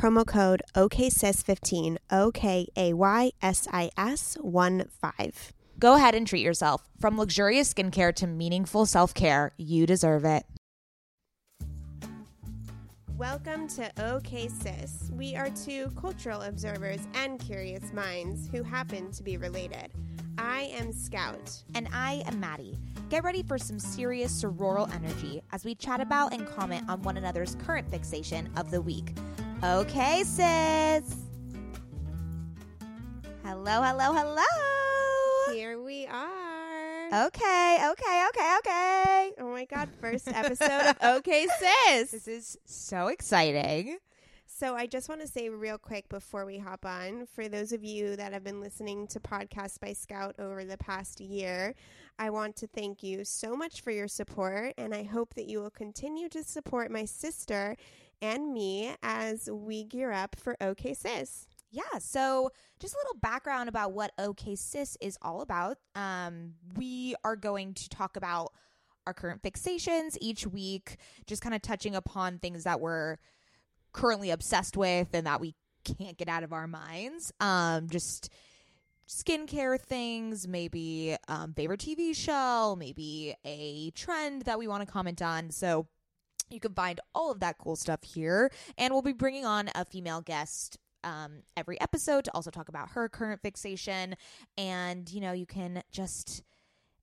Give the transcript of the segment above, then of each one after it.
promo code OKSIS15, O K A Y S I S 1 5. Go ahead and treat yourself. From luxurious skincare to meaningful self care, you deserve it. Welcome to OK Sis. We are two cultural observers and curious minds who happen to be related. I am Scout. And I am Maddie. Get ready for some serious sororal energy as we chat about and comment on one another's current fixation of the week. Okay, sis. Hello, hello, hello. Here we are. Okay, okay, okay, okay. Oh my God, first episode of Okay, sis. This is so exciting. So, I just want to say real quick before we hop on for those of you that have been listening to podcasts by Scout over the past year, I want to thank you so much for your support. And I hope that you will continue to support my sister and me as we gear up for OK Sis. Yeah, so just a little background about what OK Sis is all about. Um, we are going to talk about our current fixations each week, just kind of touching upon things that we're currently obsessed with and that we can't get out of our minds. Um, just skincare things, maybe um, favorite TV show, maybe a trend that we want to comment on. So you can find all of that cool stuff here. And we'll be bringing on a female guest um, every episode to also talk about her current fixation. And, you know, you can just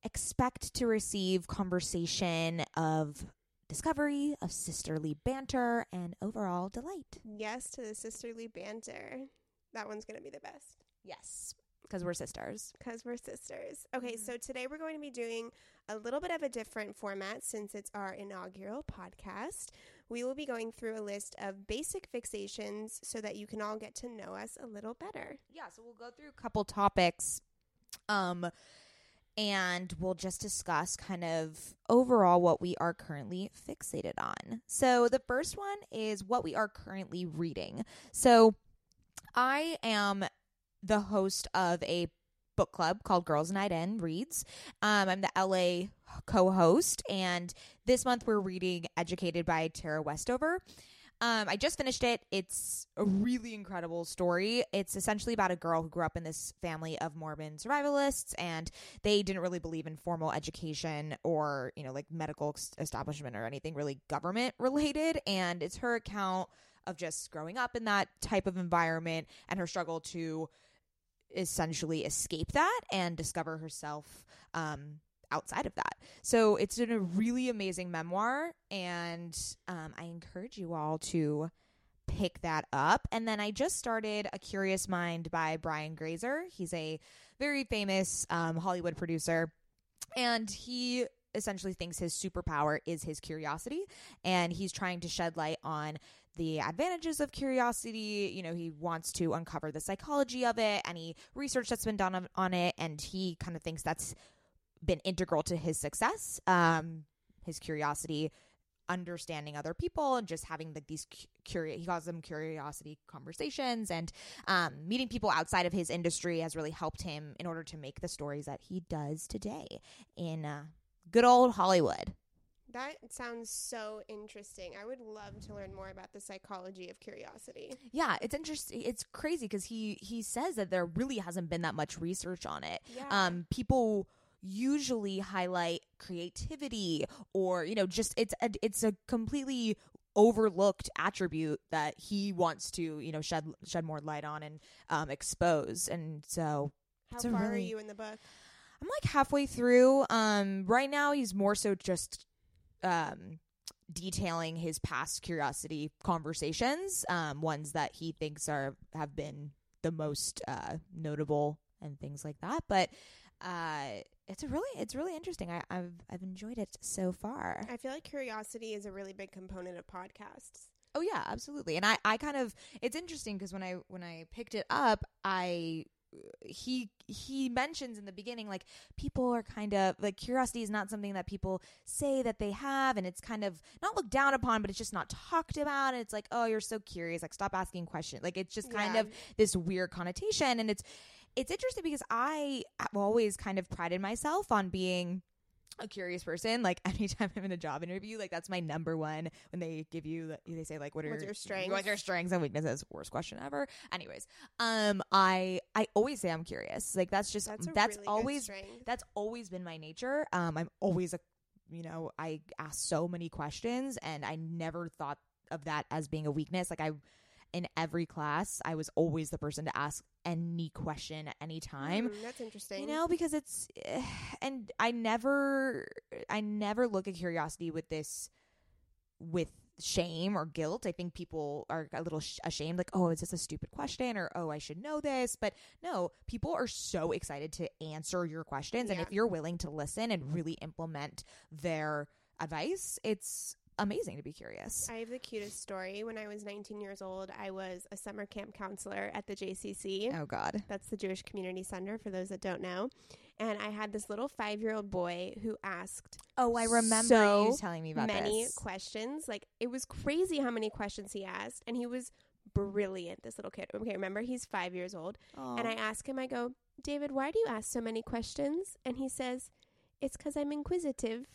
expect to receive conversation of discovery, of sisterly banter, and overall delight. Yes to the sisterly banter. That one's going to be the best. Yes because we're sisters. Because we're sisters. Okay, mm-hmm. so today we're going to be doing a little bit of a different format since it's our inaugural podcast. We will be going through a list of basic fixations so that you can all get to know us a little better. Yeah, so we'll go through a couple topics. Um, and we'll just discuss kind of overall what we are currently fixated on. So, the first one is what we are currently reading. So, I am the host of a book club called Girls Night In Reads. Um, I'm the LA co host, and this month we're reading Educated by Tara Westover. Um, I just finished it. It's a really incredible story. It's essentially about a girl who grew up in this family of Mormon survivalists, and they didn't really believe in formal education or, you know, like medical establishment or anything really government related. And it's her account of just growing up in that type of environment and her struggle to essentially escape that and discover herself um, outside of that. So it's a really amazing memoir, and um, I encourage you all to pick that up. And then I just started A Curious Mind by Brian Grazer. He's a very famous um, Hollywood producer, and he essentially thinks his superpower is his curiosity and he's trying to shed light on the advantages of curiosity. You know, he wants to uncover the psychology of it, any research that's been done on it, and he kind of thinks that's been integral to his success. Um, his curiosity understanding other people and just having like these curious he calls them curiosity conversations and um, meeting people outside of his industry has really helped him in order to make the stories that he does today in uh, good old hollywood that sounds so interesting. I would love to learn more about the psychology of curiosity. Yeah, it's interesting. It's crazy because he he says that there really hasn't been that much research on it. Yeah. Um, people usually highlight creativity or you know just it's a, it's a completely overlooked attribute that he wants to you know shed shed more light on and um, expose and so how far are you in the book? I'm like halfway through. Um, right now he's more so just um detailing his past curiosity conversations, um, ones that he thinks are have been the most uh notable and things like that. But uh it's a really it's really interesting. I, I've I've enjoyed it so far. I feel like curiosity is a really big component of podcasts. Oh yeah, absolutely. And I, I kind of it's interesting because when I when I picked it up, I he he mentions in the beginning like people are kind of like curiosity is not something that people say that they have and it's kind of not looked down upon but it's just not talked about and it's like oh you're so curious like stop asking questions like it's just kind Yeah. of this weird connotation and it's it's interesting because I have always kind of prided myself on being a curious person. Like anytime I'm in a job interview, like that's my number one. When they give you, they say like, "What are What's your strengths? What's your strengths and weaknesses?" Worst question ever. Anyways, um, I I always say I'm curious. Like that's just That's that's, really always that's always been my nature. Um, I'm always a, you know, I ask so many questions, and I never thought of that as being a weakness. Like I, in every class, I was always the person to ask any question at any time. Hmm, that's interesting. You know, because it's, and I never, I never look at curiosity with this, with shame or guilt. I think people are a little sh- ashamed, like, oh, is this a stupid question? Or, oh, I should know this. But no, people are so excited to answer your questions. And if you're willing to listen and really implement their advice, it's amazing to be curious. I have the cutest story. When I was 19 years old, I was a summer camp counselor at the JCC. Oh, God. That's the Jewish Community Center, for those that don't know. And I had this little five year old boy who asked Oh, I remember So you telling me about many this. questions. Like, it was crazy how many questions he asked. And he was brilliant, this little kid. Okay, remember, he's five years old. And I ask him, I go, David, why do you ask so many questions? And he says, It's because I'm inquisitive. At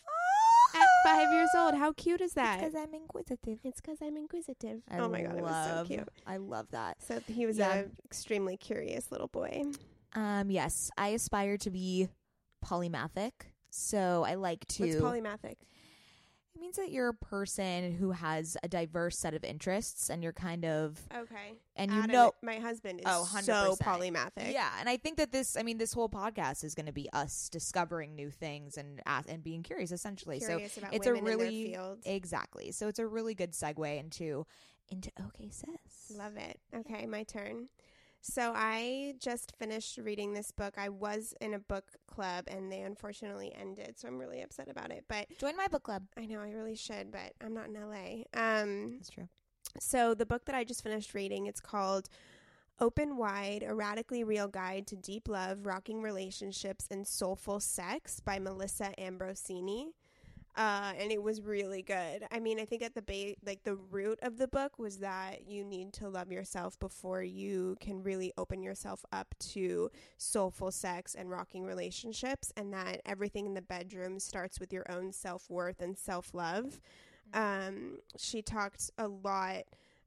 five years old. How cute is that? Because I'm inquisitive. It's because I'm inquisitive. I oh my God, it was so cute. I love that. So he was Yeah. a extremely curious little boy. Um, yes, I aspire to be polymathic. So I like to. What's polymathic? It means that you're a person who has a diverse set of interests, and you're kind of, Okay. and you Adam, know, my husband is Oh, so 100%. polymathic. yeah. And I think that this, I mean, this whole podcast is going to be us discovering new things and and being curious, essentially. Curious about it's a really-. Exactly. So it's a really good segue into into OK sis. Love it. Okay, my turn. So I just finished reading this book. I was in a book club and they unfortunately ended, so I'm really upset about it. But Join my book club. I know I really should, but I'm not in LA. Um That's true. so the book that I just finished reading, it's called Open Wide: A Radically Real Guide to Deep Love, Rocking Relationships, and Soulful Sex by Melissa Ambrosini. Uh, and it was really good. I mean, I think at the ba- like the root of the book was that you need to love yourself before you can really open yourself up to soulful sex and rocking relationships, and that everything in the bedroom starts with your own self worth and self love. Um, she talked a lot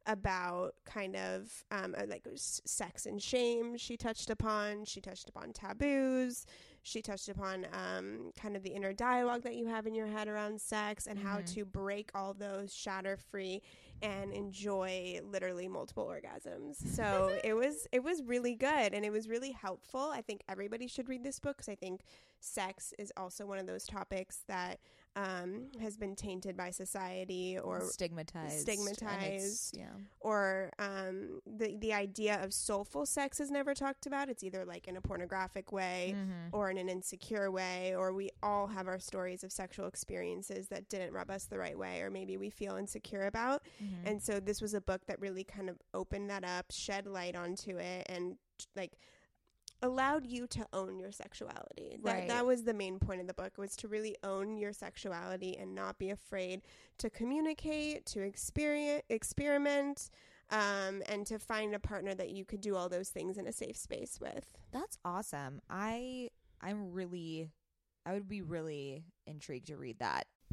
about kind of um, uh, like s- sex and shame she touched upon she touched upon taboos she touched upon um, kind of the inner dialogue that you have in your head around sex and how Mhm. to break all those shatter free and enjoy literally multiple orgasms so it was it was really good and it was really helpful i think everybody should read this book because i think sex is also one of those topics that um, has been tainted by society or stigmatized. stigmatized. Yeah. or um, the the idea of soulful sex is never talked about. It's either like in a pornographic way Mhm. or in an insecure way, or we all have our stories of sexual experiences that didn't rub us the right way, or maybe we feel insecure about. Mhm. And so this was a book that really kind of opened that up, shed light onto it, and like allowed you to own your sexuality. That Right. that was the main point of the book was to really own your sexuality and not be afraid to communicate, to experience experiment, um, and to find a partner that you could do all those things in a safe space with. That's awesome. I I'm really I would be really intrigued to read that.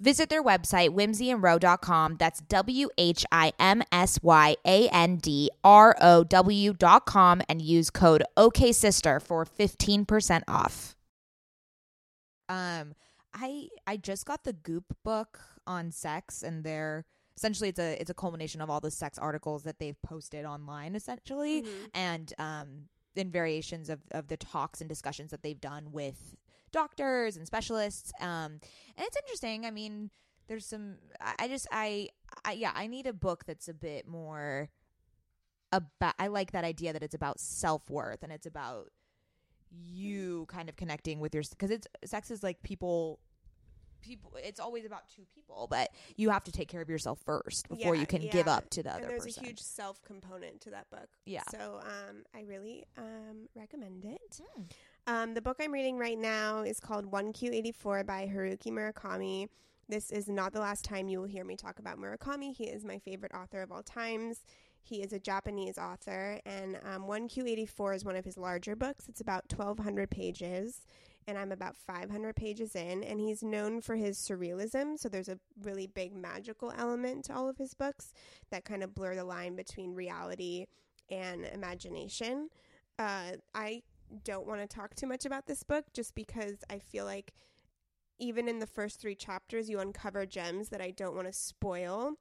Visit their website, whimsyandrow.com. That's W H I M S Y A N D R O W.com and use code OKSister for 15% off. Um, I I just got the Goop book on sex and they're essentially it's a it's a culmination of all the sex articles that they've posted online essentially and um in variations of, of the talks and discussions that they've done with doctors and specialists um and it's interesting i mean there's some i, just I, I yeah i need a book that's a bit more about i like that idea that it's about self-worth and it's about you kind of connecting with your because it's sex is like people people it's always about two people but you have to take care of yourself first before Yeah, you can give up to the other and there's person a huge self component to that book. Yeah. So um, I really um, recommend it. Mm. Um, the book I'm reading right now is called 1Q84 by Haruki Murakami. this is not the last time you will hear me talk about Murakami. He is my favorite author of all times. He is a Japanese author, and um, 1Q84 is one of his larger books. It's about 1,200 pages, and I'm about 500 pages in. And he's known for his surrealism, so there's a really big magical element to all of his books that kind of blur the line between reality and imagination. Uh, I don't want to talk too much about this book just because I feel like even in the first three chapters, you uncover gems that I don't want to spoil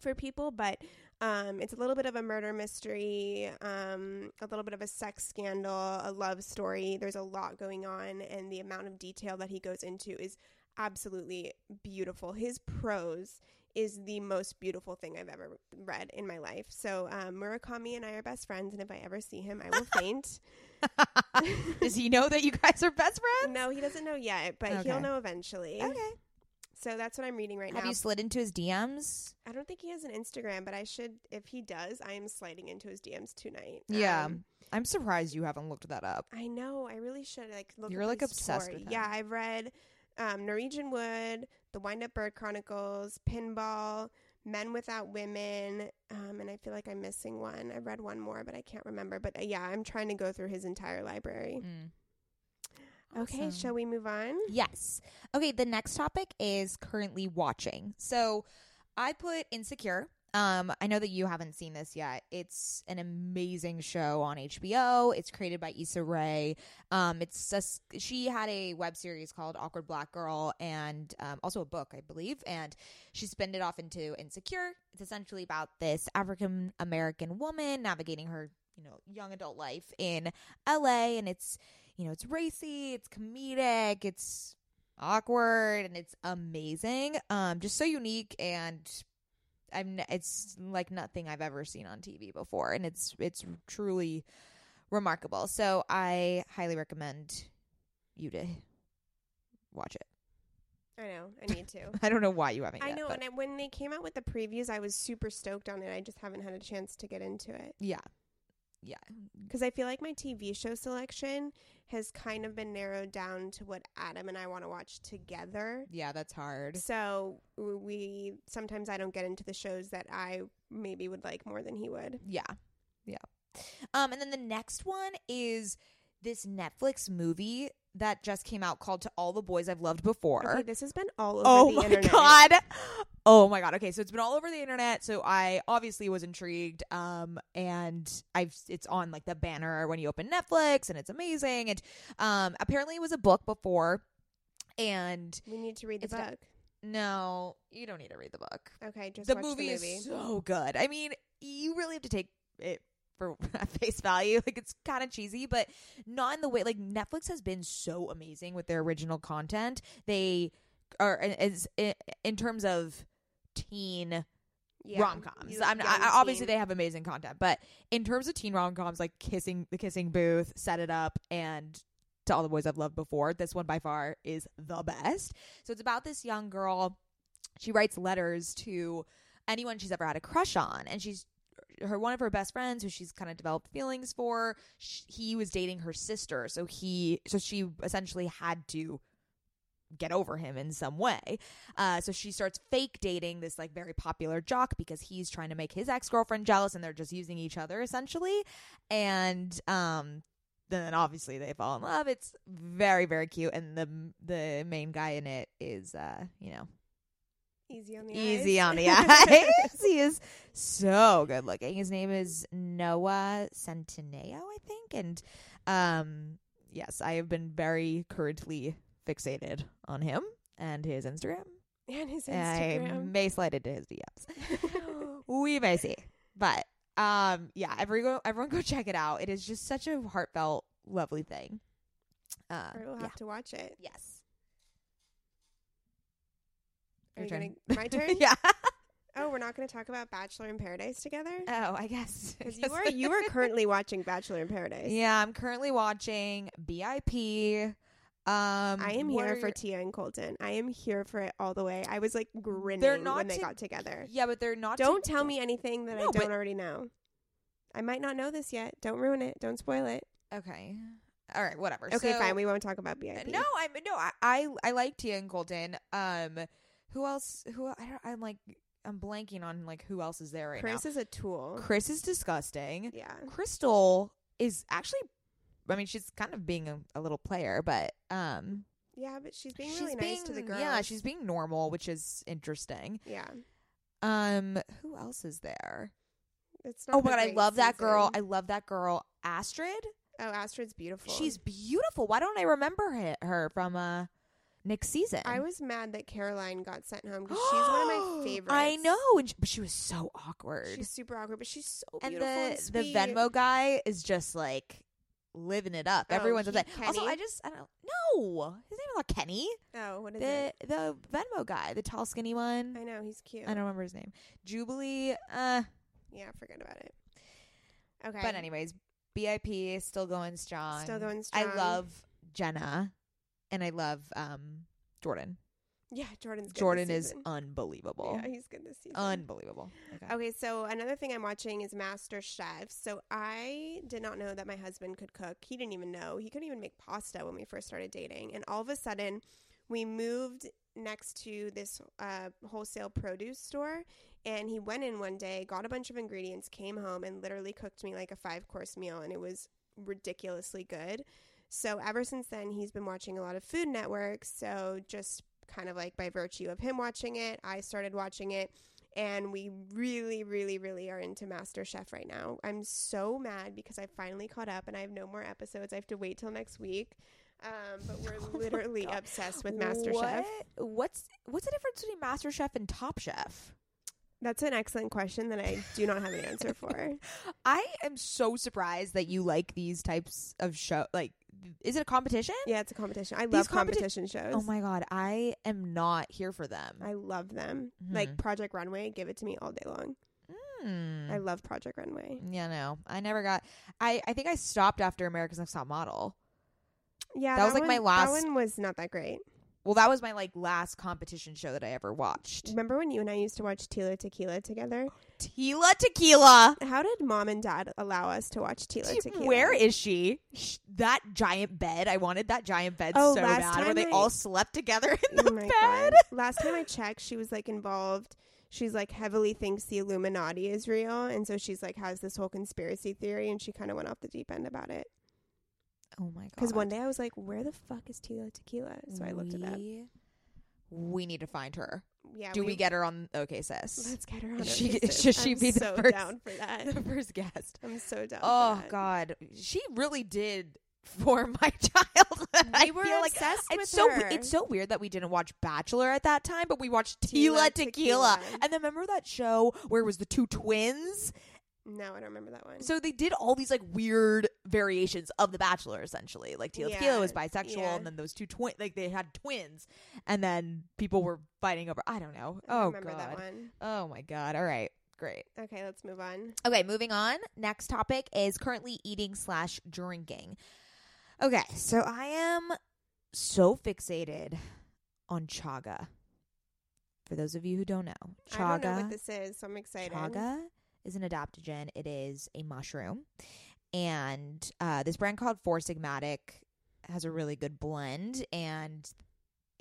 for people, but um, it's a little bit of a murder mystery, um, a little bit of a sex scandal, a love story. There's a lot going on, and the amount of detail that he goes into is absolutely beautiful. His prose is the most beautiful thing I've ever read in my life. So um, Murakami and I are best friends, and if I ever see him, I will faint. Does he know that you guys are best friends? no, he doesn't know yet, but Okay. he'll know eventually. Okay. So that's what I'm reading right now. Have now. you slid into his DMs? I don't think he has an Instagram, but I should. If he does, I am sliding into his DMs tonight. Yeah. Um, I'm surprised you haven't looked that up. I know. I really should like look. You're, up like, his obsessed story. with Yeah, him. I've read um, Norwegian Wood, The Wind Up Bird Chronicles, Pinball, Men Without Women, um, and I feel like I'm missing one. I've read one more, but I can't remember. But uh, yeah, I'm trying to go through his entire library. Mm. Okay, shall we move on? Yes. Okay, the next topic is currently watching. So I put Insecure. Um, I know that you haven't seen this yet. It's an amazing show on HBO. It's created by Issa Rae. Um, it's just, she had a web series called Awkward Black Girl and um, also a book, I believe. And she spinned it off into Insecure. It's essentially about this African American woman navigating her, you know, young adult life in LA, and it's you know, it's racy, it's comedic, it's awkward, and it's amazing. Um, just so unique, and I'm n- it's like nothing I've ever seen on TV before, and it's it's truly remarkable. So I highly recommend you to watch it. I know. I need to. I don't know why you haven't. I yet, know, but and I, when they came out with the previews, I was super stoked on it. I just haven't had a chance to get into it yeah, yeah, because I feel like my TV show selection has kind of been narrowed down to what Adam and I want to watch together. yeah. That's hard. So we sometimes I don't get into the shows that I maybe would like more than he would. Yeah. Yeah. Um, and then the next one is this Netflix movie that just came out called To All the Boys I've Loved Before. Okay, this has been all over the internet. oh the my internet. god. Oh my god. Okay, so it's been all over the internet. So I obviously was intrigued. Um and I've it's on like the banner when you open Netflix and it's amazing. And um apparently it was a book before. And We need to read the book. no, you don't need to read the book Okay, just the movie, the movie. is so good. I mean, you really have to take it for face value. Like it's kind of cheesy, but not in the way like Netflix has been so amazing with their original content. They are as in terms of teen yeah. rom coms. I'm I, obviously they have amazing content, but in terms of teen rom coms, like kissing the kissing booth, set it up, and to all the boys I've loved before, this one by far is the best. So it's about this young girl. She writes letters to anyone she's ever had a crush on, and she's her one of her best friends who she's kind of developed feelings for. Sh he was dating her sister, so he so she essentially had to get over him in some way. Uh, so she starts fake dating this like very popular jock because he's trying to make his ex girlfriend jealous, and they're just using each other essentially. And um, then obviously they fall in love. It's very very cute, and the the main guy in it is uh, you know easy on the easy eyes. on the eyes. he is so good looking. His name is Noah Centineo, I think. And um yes, I have been very currently fixated on him and his Instagram. and his Instagram. I may slide into his DMs. we may see. But um yeah, everyone everyone go check it out. It is just such a heartfelt, lovely thing. Uh we'll yeah. have to watch it. Yes. Are Your you turn. gonna my turn? yeah. Oh, we're not going to talk about Bachelor in Paradise together Oh, I guess. because you are you are currently watching Bachelor in Paradise. Yeah, I'm currently watching BIP. Um, I am here for Tia and Colton. I am here for it all the way. I was like grinning They're not when they to- got together. yeah, but they're not. Don't to- tell me anything that I don't but- already know. I might not know this yet. Don't ruin it. Don't spoil it. Okay. All right. Whatever. Okay, So- fine. We won't talk about BIP. No, I'm no. I, I I like Tia and Colton. Um, Who else? Who I don't, I'm like I'm blanking on like who else is there right Chris now. is a tool. Chris is disgusting. Yeah. Krystal is actually. I mean, she's kind of being a, a little player, but um, Yeah, but she's being she's really nice to the being- girls. Yeah, she's being normal, which is interesting. Yeah. Um, who else is there? It's not Oh my god, I love that girl. I love that girl, Astrid. oh, Astrid's beautiful. She's beautiful. Why don't I remember her from uh next season? I was mad that Caroline got sent home because she's one of my favorites. I know, and she, but she was so awkward. She's super awkward, but she's so and beautiful the and the. Venmo guy is just like living it up. Oh, Everyone's he- upset. Also, I just I don't know His name is not Kenny. Oh, what is The it? the Venmo guy, the tall skinny one. I know he's cute. I don't remember his name. Jubilee. Uh, Yeah, forget about it. Okay, but anyways, BIP is still going strong. still going strong. I love Jenna, and I love um Jordan. Yeah, Jordan's good Jordan this is season. unbelievable. Yeah, he's good this season. Unbelievable. Okay. Okay, so another thing I'm watching is Master Chef. So I did not know that my husband could cook. He didn't even know. He couldn't even make pasta when we first started dating. And all of a sudden, we moved next to this uh, wholesale produce store. And he went in one day, got a bunch of ingredients, came home, and literally cooked me like a five course meal. And it was ridiculously good. So ever since then, he's been watching a lot of Food Network. So just kind of like by virtue of him watching it, I started watching it and we really, really, really are into Master Chef right now. I'm so mad because I finally caught up and I have no more episodes. I have to wait till next week. Um, but we're Oh literally obsessed with Master what? Chef. What's what's the difference between Master Chef and Top Chef? That's an excellent question that I do not have an answer for. I am so surprised that you like these types of show. Like, is it a competition? Yeah, it's a competition. I These love competi- competition shows. Oh my god, I am not here for them. I love them. Mhm. Like Project Runway, give it to me all day long. Hmm. I love Project Runway. yeah, no, I never got. I I think I stopped after America's Next Top Model. Yeah, That was, like, my last- That one was not that great. Well, that was my like last competition show that I ever watched. Remember when you and I used to watch Tila Tequila together? Tila Tequila. How did mom and dad allow us to watch Tila Tequila? Where is she? Sh- That giant bed. I wanted that giant bed Oh, so bad, where they I- all slept together in oh the Oh my bed. god! Last time I checked, she was like involved. She's like heavily thinks the Illuminati is real, and so she's like has this whole conspiracy theory, and she kind of went off the deep end about it. Oh my god! Because one day I was like, "Where the fuck is Tila Tequila?" So I looked it up. We- We need to find her. Yeah, Do we, get her on OK Sis? Let's get her on. She- should she I'm be the so first- down for that? the first guest. I'm so down. Oh for that. god, she really did form my childhood. I we were feel like obsessed with it's so her. it's so weird that we didn't watch Bachelor at that time, but we watched Tila Tila, Tequila. Tequila. And then remember that show where it was the two twins? No, I don't remember that one. So they did all these like weird variations of the Bachelor, essentially. Like Tila Yeah, Tequila was bisexual, yeah. and then those two twin like they had twins, and then people were fighting over. I don't know. I don't oh remember god. that one. Oh my god. All right. Great. Okay, let's move on. Okay, moving on. Next topic is currently eating slash drinking. Okay, so I am so fixated on chaga. For those of you who don't know, chaga. I don't know what this is, so I'm excited. chaga is an adaptogen. It is a mushroom, and uh, this brand called Four Sigmatic has a really good blend, and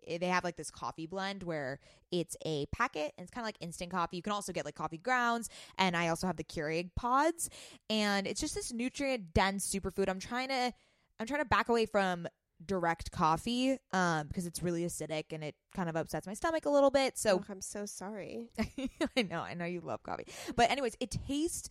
they have like this coffee blend where it's a packet and it's kind of like instant coffee. You can also get like coffee grounds, and I also have the Keurig pods, and it's just this nutrient dense superfood. I'm trying to I'm trying to back away from direct coffee um because it's really acidic and it kind of upsets my stomach a little bit. So Ugh, I'm so sorry. I know, I know you love coffee. But anyways, it tastes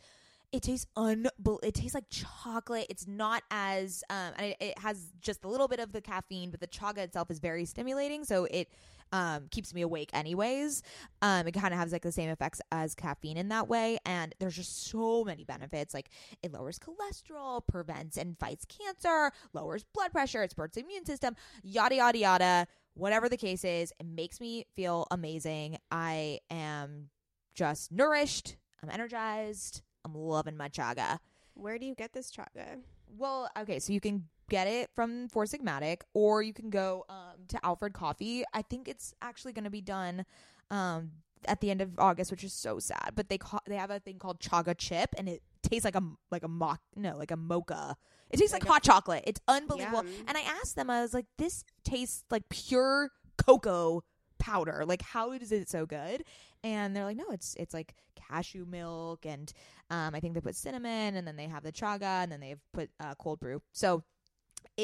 it tastes unbel- it tastes like chocolate. It's not as um and it, it has just a little bit of the caffeine, but the chaga itself is very stimulating, so it um keeps me awake anyways. Um it kind of has like the same effects as caffeine in that way and there's just so many benefits like it lowers cholesterol, prevents and fights cancer, lowers blood pressure, it supports the immune system, yada yada yada whatever the case is, it makes me feel amazing. I am just nourished. I'm energized. I'm loving my chaga. Where do you get this chaga? Well, okay, so you can get it from Four Sigmatic, or you can go um, to Alfred Coffee. I think it's actually going to be done um, at the end of August, which is so sad. But they ca- they have a thing called chaga chip, and it tastes like a like a mock no like a mocha. It tastes like, Like hot chocolate. It's unbelievable. Yum. And I asked them, I was like, this tastes like pure cocoa powder. Like, how is it so good? And they're like, no, it's it's like cashew milk, and um, I think they put cinnamon, and then they have the chaga, and then they've put uh, cold brew. So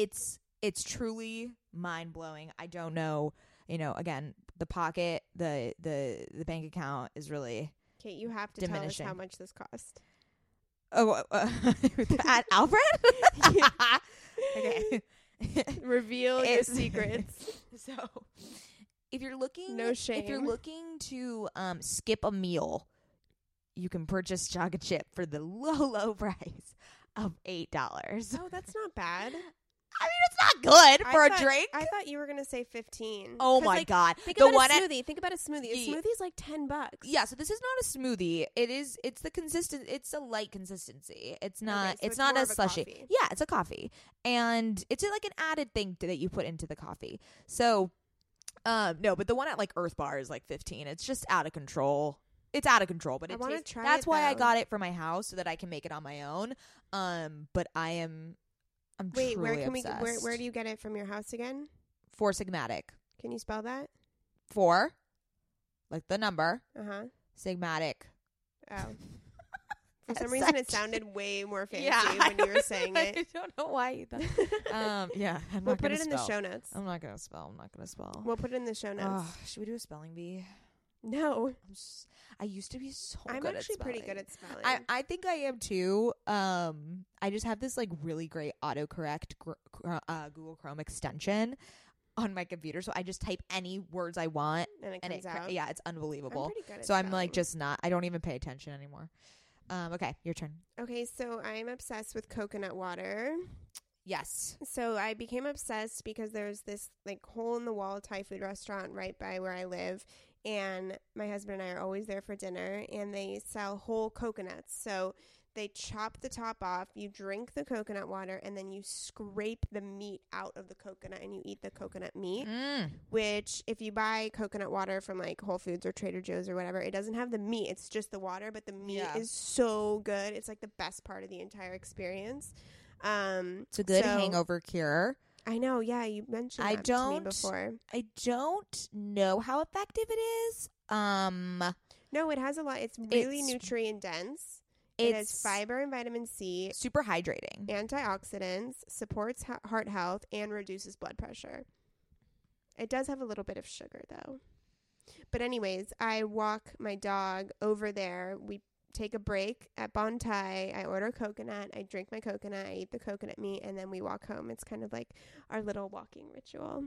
it's it's truly mind blowing. I don't know, you know, again, the pocket, the the the bank account is really Okay, you have to Diminishing. tell us how much this cost. oh uh, at Alfred. okay. Reveal your secrets. So, if you're looking, No shame. If you're looking to um, skip a meal, you can purchase Chaga Chip for the low, low price of eight dollars. oh, that's not bad. I mean, it's not good I for a thought- drink. I thought you were gonna say fifteen. Oh my like, god! Think the about one a at smoothie. Think about a smoothie. A Ye- smoothie's like ten bucks. yeah. So this is not a smoothie. It is. It's the consistent. It's a light consistency. It's not. so it's, it's not a a slushy. Yeah, it's a coffee, and it's like an added thing that you put into the coffee. So, um, no, but the one at like Earth Bar is like fifteen. It's just out of control. It's out of control, but I it wanna tastes- try That's it, why I got it for my house so that I can make it on my own. Um, but I am. I'm Wait, where can obsessed. we? Where Where do you get it from your house again? Four Sigmatic. Can you spell that? Four, like the number. Uh huh. Sigmatic. Oh. For some reason, it sounded way more fancy I when you were saying I don't know why you thought. um, yeah, I'm we'll not put it in the show notes. I'm not gonna spell. I'm not gonna spell. We'll put it in the show notes. Ugh, should we do a spelling bee? No, I'm s I used to be so I'm good actually at pretty good at spelling. I, I think I am too. Um, I just have this like really great autocorrect gr- gr- uh, Google Chrome extension on my computer, so I just type any words I want, and it and comes it out. yeah, it's I'm unbelievable. pretty good at So I'm like spelling. just not. I don't even pay attention anymore. Um, okay, your turn. Okay, so I'm obsessed with coconut water. Yes. So I became obsessed because there's this like hole in the wall Thai food restaurant right by where I live and my husband and I are always there for dinner and they sell whole coconuts. So they chop the top off, you drink the coconut water and then you scrape the meat out of the coconut and you eat the coconut meat, Mm. which if you buy coconut water from like Whole Foods or Trader Joe's or whatever, it doesn't have the meat, it's just the water, but the meat Yeah. is so good. It's like the best part of the entire experience. Um It's a good so- hangover cure. I know, yeah, you mentioned I that to me don't- before. I don't know how effective it is. Um, No, it has a lot. It's really It's- nutrient dense. It has fiber and vitamin C, super hydrating. antioxidants, supports ha- heart health, and reduces blood pressure. It does have a little bit of sugar though. But anyways, I walk my dog over there. We take a break at Bon Thai. I order coconut. I drink my coconut. I eat the coconut meat, and then we walk home. It's kind of like our little walking ritual.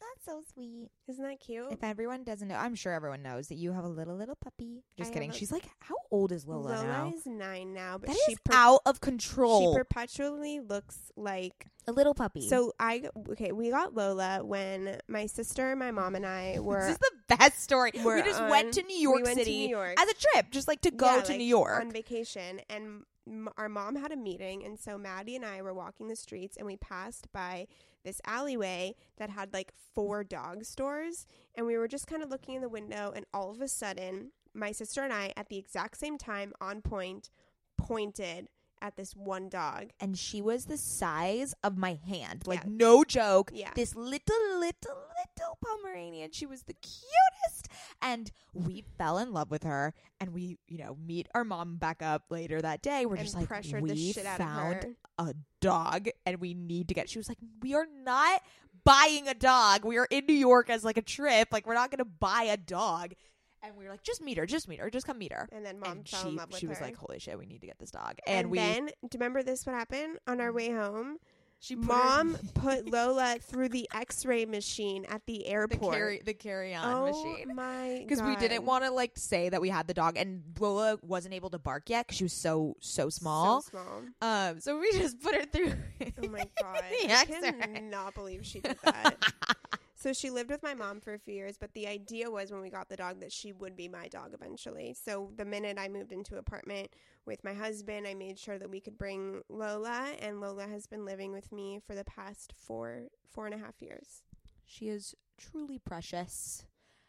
That's so sweet. Isn't that cute? If everyone doesn't know, I'm sure everyone knows that you have a little little puppy. Just I kidding. She's like, how old is Lola, Lola now? is nine now, but That she is per- out of control. she perpetually looks like a little puppy. so I okay we got Lola when my sister my mom and I were this is the best story. We we're just on- went to New York we went to City New York as a trip, just like to go Yeah, to like, New York. on vacation and m- our mom had a meeting and so Maddie and I were walking the streets and we passed by this alleyway that had like four dog stores and we were just kind of looking in the window and all of a sudden my sister and I at the exact same time on point pointed at this one dog and she was the size of my hand. Like Yeah. no joke. Yeah. This little, little, little Pomeranian. She was the cutest. And we fell in love with her. And we, you know, meet our mom back up later that day. We're and just like, pressured we the shit out found a dog and we need to get. She was like, we are not buying a dog. We are in New York as like a trip. Like we're not going to buy a dog. And we were like, just meet her, just meet her, just come meet her. And then mom and fell she, in love with she her. was like, holy shit, we need to get this dog. And, and we, then, do you remember this? What happened on our mm. way home? She put her- Mom put Lola through the X-ray machine at the the airport. carry the carry on oh machine my! because we didn't want to like say that we had the dog and Lola wasn't able to bark yet because she was so so small. So small. Um, so we just put her through. Oh my god! The I cannot believe she did that. so she lived with my mom for a few years, but the idea was when we got the dog that she would be my dog eventually. So the minute I moved into apartment with my husband, I made sure that we could bring Lola, and Lola has been living with me for the past four four and a half years. she is truly precious,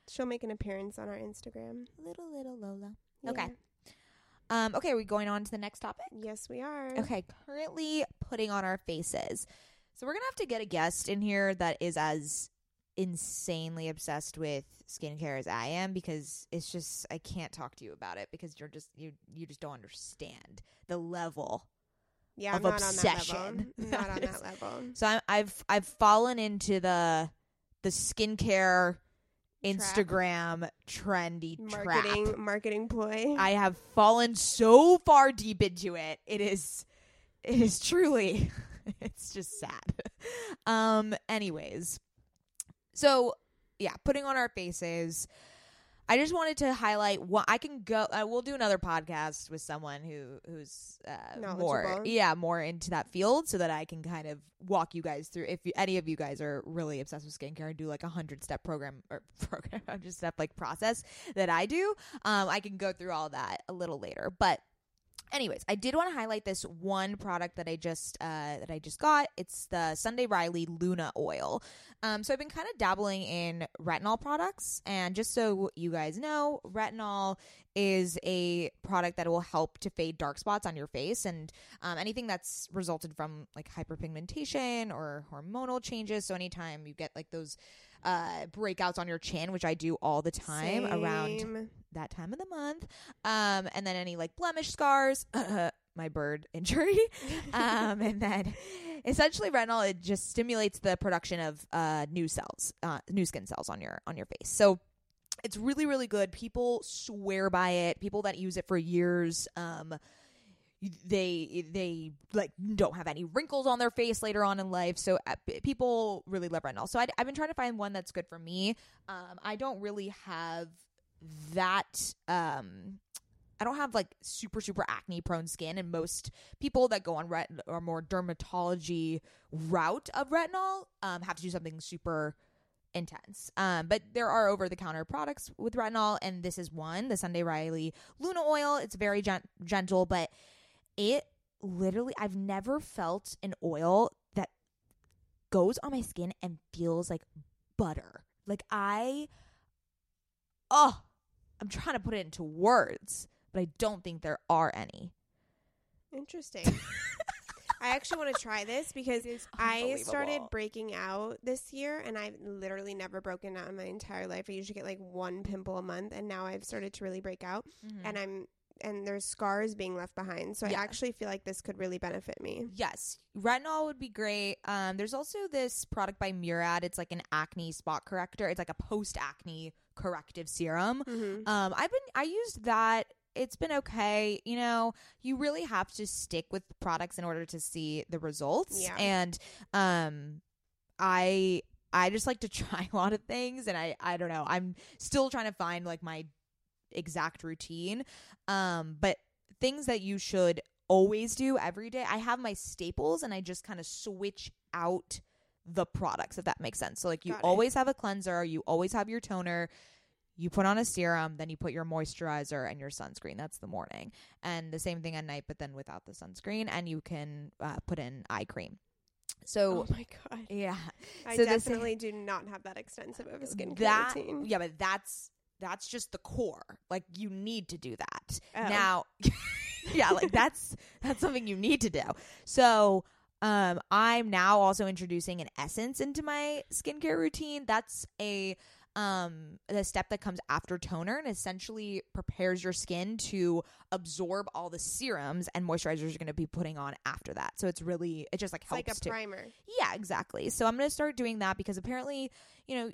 She'll make an appearance on our Instagram. little little Lola. Okay. Um, okay, are we going on to the next topic? Yes, we are. Okay, currently putting on our faces. So we're gonna have to get a guest in here that is as insanely obsessed with skincare as I am because it's just I can't talk to you about it because you're just you you just don't understand the level. Yeah, Of I'm not on that level. obsession. Not on that level. So I'm, I've I've fallen into the the skincare Instagram trendy Marketing trap. marketing ploy. I have fallen so far deep into it. It is it is truly it's just sad. Um anyways. So, yeah, putting on our faces. I just wanted to highlight what I can go I will do another podcast with someone who who's uh, more yeah, more into that field so that I can kind of walk you guys through if you, any of you guys are really obsessed with skincare and do like a 100 step program or program 100 step like process that I do. Um I can go through all that a little later. But anyways i did want to highlight this one product that i just uh, that i just got. It's the sunday riley luna oil. Um, so i've been kind of dabbling in retinol products and just so you guys know retinol is a product that will help to fade dark spots on your face and um, anything that's resulted from like hyperpigmentation or hormonal changes. So anytime you get like those uh, breakouts on your chin which i do all the time around that time of the month. Um, and then any like blemish scars, my bird injury. um, and then essentially retinol it just stimulates the production of uh, new cells, uh, new skin cells on your on your face. So it's really really good. People swear by it. People that use it for years. Um, they they like don't have any wrinkles on their face later on in life. So uh, people really love retinol. So i i've been trying to find one that's good for me. Um i don't really have that um I don't have like super super acne prone skin. And most people that go on ret or more dermatology route of retinol um have to do something super intense. Um but there are over the counter products with retinol. And this is one, the Sunday Riley Luna oil. It's very gen- gentle but it literally I've never felt an oil that goes on my skin and feels like butter. Like I oh, I'm trying to put it into words, but I don't think there are any. Interesting. I actually want to try this because I started breaking out this year and I've literally never broken out in my entire life. I usually get like one pimple a month and now I've started to really break out Mhm. and I'm and there's scars being left behind. So Yeah. I actually feel like this could really benefit me. Yes, retinol would be great. Um, there's also this product by Murad. It's like an acne spot corrector. It's like a post acne corrective serum. Mm-hmm. Um, I've been I used that. It's been okay. You know, you really have to stick with products in order to see the results. Yeah. And um, I I just like to try a lot of things, and I I don't know. I'm still trying to find like my exact routine. Um, but things that you should always do every day. I have my staples, and I just kind of switch out the products if that makes sense. So like you Got it. always have a cleanser, you always have your toner, you put on a serum, then you put your moisturizer and your sunscreen. That's the morning. And the same thing at night, but then without the sunscreen, and you can uh, put in eye cream. So Oh my god. yeah, I So this- definitely do not have that extensive of a skincare that routine. yeah, but that's that's just the core. Like you need to do that Oh. now. yeah, like that's that's something you need to do. So um I'm now also introducing an essence into my skincare routine. That's a um the step that comes after toner and essentially prepares your skin to absorb all the serums and moisturizers you're going to be putting on after that. So it's really it just like It's helps like a to primer. yeah, exactly. So I'm going to start doing that because apparently, you know,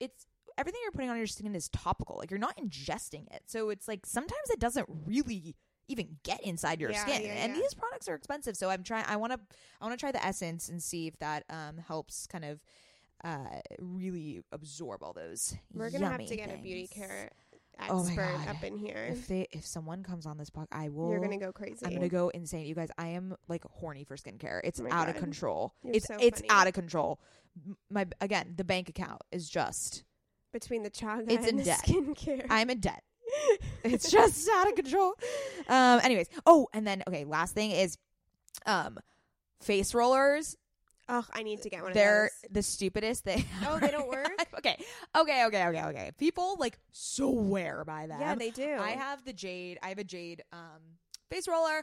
it's everything you're putting on your skin is topical. Like you're not ingesting it. So it's like sometimes it doesn't really even get inside your Yeah, skin. yeah, and yeah. these products are expensive. So I'm trying I want to I want to try the essence and see if that um helps kind of uh really absorb all those We're gonna have yummy to get a beauty things. care Oh expert God. up in here. If they if someone comes on this podcast, I will You're gonna go crazy. I'm gonna go insane. You guys, I am like horny for skincare. It's Oh out of control. You're it's so it's funny. out of control. My again, the bank account is just Between the chaga It's in and the debt. skincare. I'm in debt. It's just out of control. Um anyways. Oh, and then okay, last thing is um face rollers. oh, I need to get one They're of those. the stupidest thing. Oh, they don't work? okay. Okay, okay, okay, okay. People like swear by that. Yeah, they do. I have the jade. I have a jade um face roller,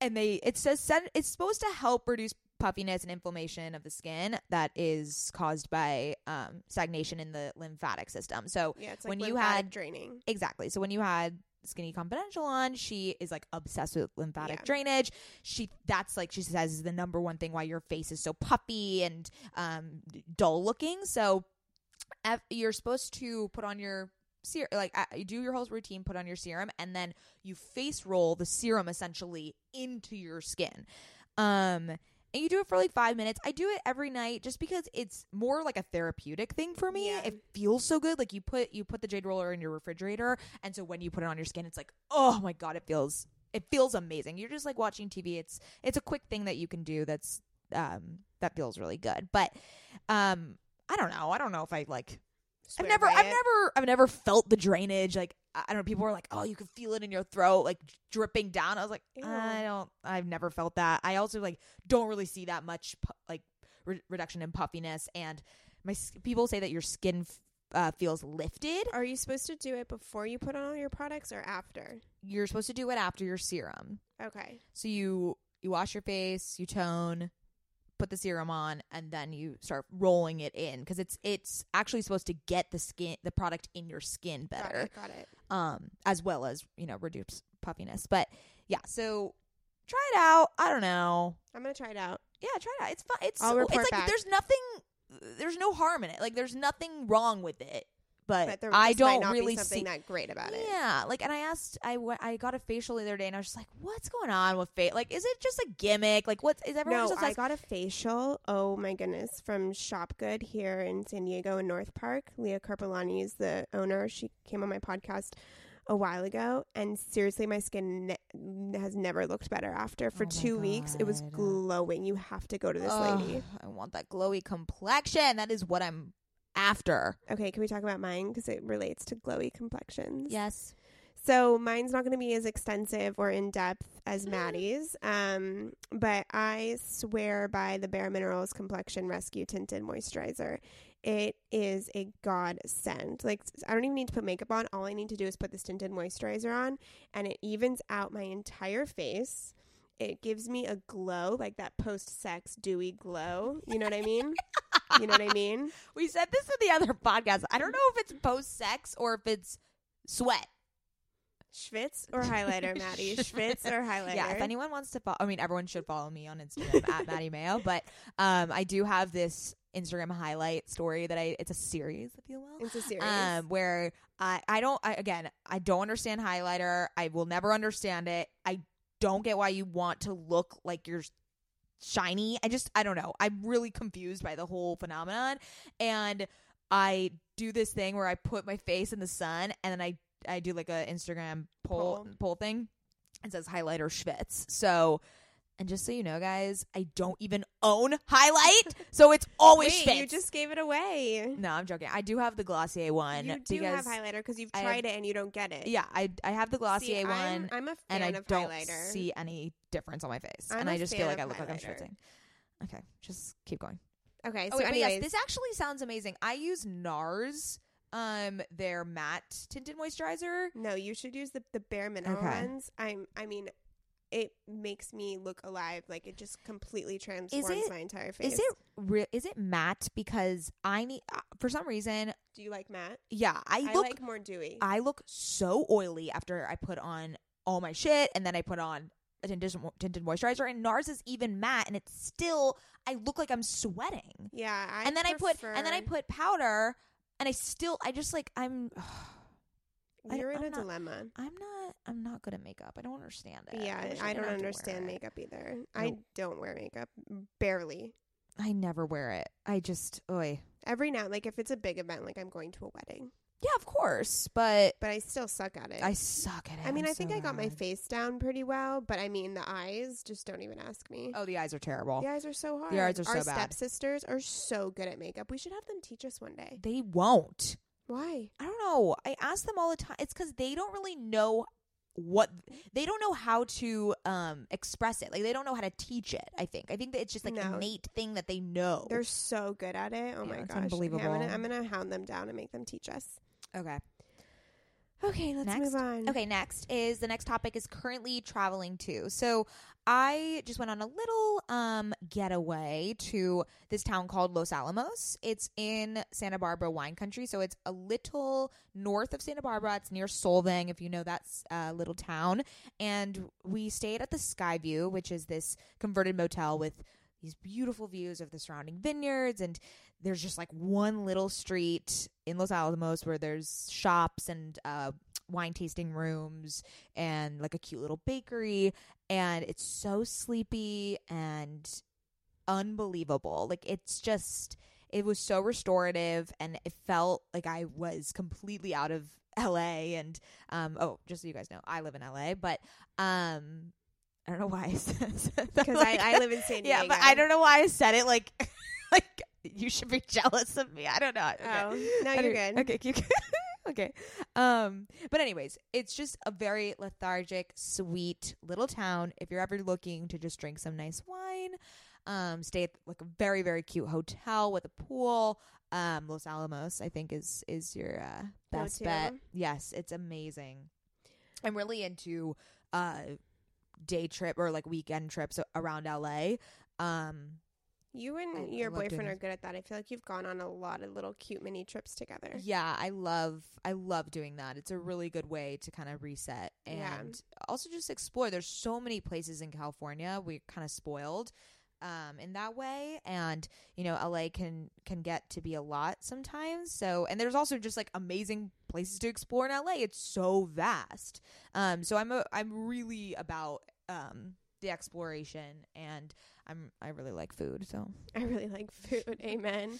and they it says it's supposed to help reduce puffiness and inflammation of the skin that is caused by um, stagnation in the lymphatic system. So Yeah, it's When you had- draining. exactly. So when you had Skinny Confidential on, she is like obsessed with lymphatic Yeah. drainage. She that's like she says is the number one thing why your face is so puffy and um, dull looking. So ev- you're supposed to put on your serum, like uh, you do your whole routine, put on your serum, and then you face roll the serum essentially into your skin. Um, and you do it for like five minutes. I do it every night just because it's more like a therapeutic thing for me. Yeah. It feels so good. Like you put you put the jade roller in your refrigerator, and so when you put it on your skin, it's like oh my god, it feels it feels amazing. You're just like watching TV. It's it's a quick thing that you can do that's um that feels really good. But um I don't know. I don't know if I like I've never, I've it. never, I've never felt the drainage. Like I don't know. People were like, "Oh, you can feel it in your throat, like dripping down." I was like, Ew. I don't. I've never felt that. I also like don't really see that much pu- like re- reduction in puffiness, and my people say that your skin f- uh, feels lifted. Are you supposed to do it before you put on all your products or after? You're supposed to do it after your serum. Okay. So you you wash your face, you tone, put the serum on, and then you start rolling it in because it's it's actually supposed to get the skin the product in your skin Got better. it. Got it. um, as well as you know reduce puffiness. But yeah, so try it out. I don't know. I'm gonna try it out. Yeah, try it out. It's fun. It's I'll it's like back. there's nothing. There's no harm in it. Like there's nothing wrong with it. But, But there I don't really something see. that great about it. Yeah, like, and I asked, I I got a facial the other day, and I was just like, "What's going on with face? Like, is it just a gimmick? Like, what's is everyone No, just I obsessed- got a facial. Oh my goodness, from Shop Good here in San Diego in North Park. Leah Carpolani is the owner. She came on my podcast a while ago, and seriously, my skin ne- has never looked better after. For Oh two weeks, it was glowing. You have to go to this lady. I want that glowy complexion. That is what I'm after. Okay, can we talk about mine because it relates to glowy complexions? Yes. So mine's not going to be as extensive or in depth as Maddie's, um, but I swear by the Bare Minerals Complexion Rescue Tinted Moisturizer. It is a godsend. Like I don't even need to put makeup on. All I need to do is put this tinted moisturizer on, and it evens out my entire face. It gives me a glow, like that post-sex dewy glow. You know what I mean? you know what I mean? We said this in the other podcast. I don't know if it's post sex or if it's sweat. Schwitz or highlighter, Maddie? Schwitz or highlighter? Yeah, if anyone wants to follow, I mean, everyone should follow me on Instagram at Maddie Maio. But um, I do have this Instagram highlight story that I. It's a series, if you will. It's a series. Um, where I I don't I, again I don't understand highlighter. I will never understand it. I don't get why you want to look like you're shiny. I just I don't know. I'm really confused by the whole phenomenon. And I do this thing where I put my face in the sun and then I I do like a Instagram poll Poll. poll thing. It says highlighter Schwitz. So and just so you know, guys, I don't even own highlight, so it's always Wait, Schwitz. you just gave it away. no, I'm joking. I do have the Glossier one. You do have highlighter because you've I have- tried it and you don't get it. Yeah, I I have the Glossier See, one, I'm, I'm a fan and I of don't highlighter. see any difference on my face, I'm and I just feel like I look like I'm highlighter. schwitzing. Okay, just keep going. Okay, oh, so wait, but yes, anyways, this actually sounds amazing. I use NARS, um, their matte tinted moisturizer. no, you should use the the bare mineral Okay. ones. I'm. I mean, it makes me look alive. Like it just completely transforms it- my entire face. Is it re- is it matte? Because I need uh, for some reason. Do you like matte? Yeah, I I, look like more dewy. I look so oily after I put on all my shit and then I put on a tinted, tinted moisturizer and NARS is even matte and it's still I look like I'm sweating. yeah, I and then I put and then I put powder and I still I just like I'm I- You're in I'm a not- dilemma. I'm not I'm not good at makeup. I don't understand it. Yeah, I, didn't don't understand it. makeup either. I don't wear makeup barely. I never wear it. I just oy. Every now, like if it's a big event, like I'm going to a wedding, Yeah, of course, but but I still suck at it. I suck at it. I mean, I'm I think so I got my face down pretty well, but I mean, the eyes just don't even ask me. Oh, the eyes are terrible. The eyes are so hard. The eyes are Our so bad. Our stepsisters are so good at makeup. We should have them teach us one day. They won't. Why? I don't know. I ask them all the time. It's because they don't really know what they don't know how to um express it. Like they don't know how to teach it. I think. I think that it's just like No. innate thing that they know. They're so good at it. Oh Yeah, my gosh. Okay. I'm, gonna, I'm gonna hound them down and make them teach us. okay. Okay, let's Next. move on. Okay, next is the next topic is currently traveling to. So I just went on a little um getaway to this town called Los Alamos. It's in Santa Barbara wine country, so it's a little north of Santa Barbara. It's near Solvang, if you know that uh, little town. And we stayed at the Skyview, which is this converted motel with these beautiful views of the surrounding vineyards and there's just like one little street in Los Alamos where there's shops and uh, wine tasting rooms and like a cute little bakery and it's so sleepy and unbelievable like it's just it was so restorative and it felt like I was completely out of LA and um oh just so you guys know I live in LA but um I don't know why I said that. Because Like- I, I live in San Diego. yeah, but I don't know why I said it like like you should be jealous of me. I don't know. Okay. Oh, no, you're good. Okay, okay. Um, but anyways, it's just a very lethargic, sweet little town. If you're ever looking to just drink some nice wine, um, stay at like a very very cute hotel with a pool. Um, Los Alamos, I think is is your uh, best Go-to. bet. Yes, it's amazing. I'm really into uh day trip or like weekend trips around LA. Um, You and I- I your love doing boyfriend are good at that. I feel like you've gone on a lot of little cute mini trips together. Yeah, I love I love doing that. It's a really good way to kind of reset and Yeah. also just explore. There's so many places in California. We're kind of spoiled um in that way and you know LA can can get to be a lot sometimes. So and there's also just like amazing places to explore in LA. It's so vast. Um so I'm a, I'm really about um the exploration and I'm I really like food. So I really like food. Amen.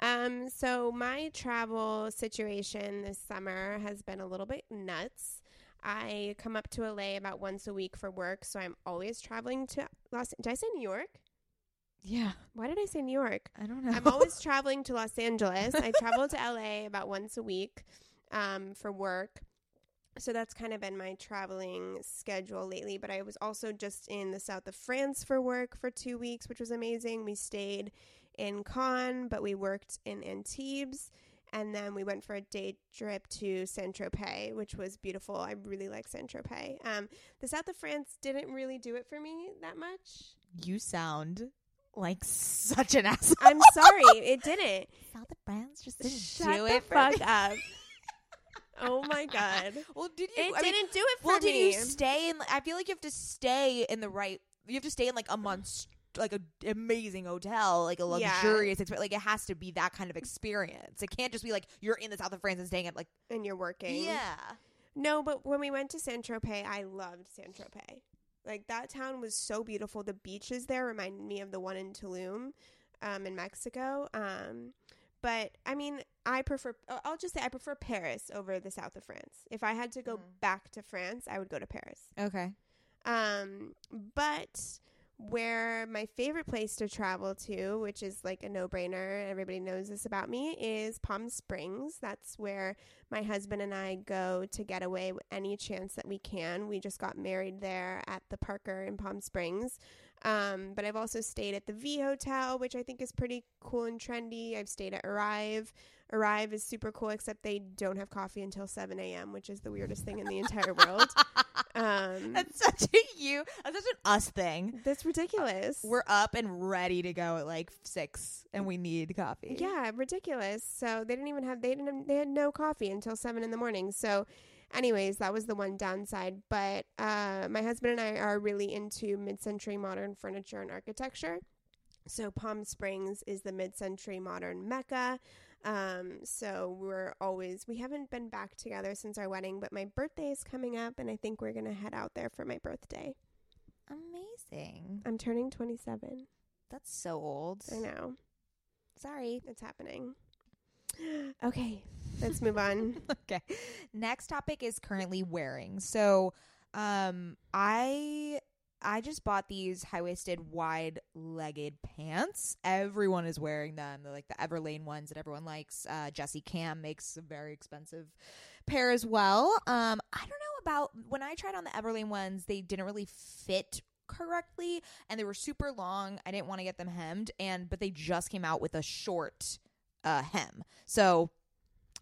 Um, so my travel situation this summer has been a little bit nuts. I come up to LA about once a week for work, so I'm always traveling to Los. Did I say New York? yeah, Why did I say New York? I don't know. I'm always traveling to Los Angeles. I travel to LA about once a week um, for work. So that's kind of been my traveling schedule lately. But I was also just in the south of France for work for two weeks, which was amazing. We stayed in Cannes, but we worked in Antibes. And then we went for a day trip to Saint Tropez, which was beautiful. I really like Saint Tropez. Um, the south of France didn't really do it for me that much. You sound like such an asshole. I'm sorry, it didn't. South of France just didn't Shut do the it for fuck up. Oh my god. Well, did you? It I didn't do it for well, did you stay in? I feel like you have to stay in the right. You have to stay in like a month, like an amazing hotel, like a Yeah. luxurious. Like it has to be that kind of experience. It can't just be like you're in the south of France and staying at like and you're working. yeah. No, but when we went to Saint Tropez, I loved Saint Tropez. Like that town was so beautiful. The beaches there reminded me of the one in Tulum, um, in Mexico. Um, but I mean, I prefer. uh, I'll just say I prefer Paris over the south of France. If I had to go Mm. back to France, I would go to Paris. Okay. Um, but where my favorite place to travel to, which is like a no brainer, everybody knows this about me, is Palm Springs. That's where my husband and I go to get away any chance that we can. We just got married there at the Parker in Palm Springs. Um, but I've also stayed at the V Hotel, which I think is pretty cool and trendy. I've stayed at Arrive. Arrive is super cool, except they don't have coffee until 7 a.m., which is the weirdest thing in the entire world. Um, That's such a you. That's such an us thing. that's ridiculous. We're up and ready to go at like six, and we need coffee. yeah, ridiculous. So they didn't even have they didn't they had no coffee until seven in the morning. So, anyways, that was the one downside. But uh, my husband and I are really into mid-century modern furniture and architecture. So Palm Springs is the mid-century modern mecca. Um, so we're always we haven't been back together since our wedding, but my birthday is coming up, and I think we're gonna head out there for my birthday. Amazing. I'm turning 27. That's so old. I know. Sorry. It's happening. Okay, let's move on. okay. Next topic is currently wearing. So, um, I I just bought these high waisted, wide legged pants. Everyone is wearing them. They're like the Everlane ones that everyone likes. Uh, Jesse Kamm makes a very expensive pair as well. Um, I don't know about when I tried on the Everlane ones, they didn't really fit correctly and they were super long. I didn't want to get them hemmed and but they just came out with a short uh hem. So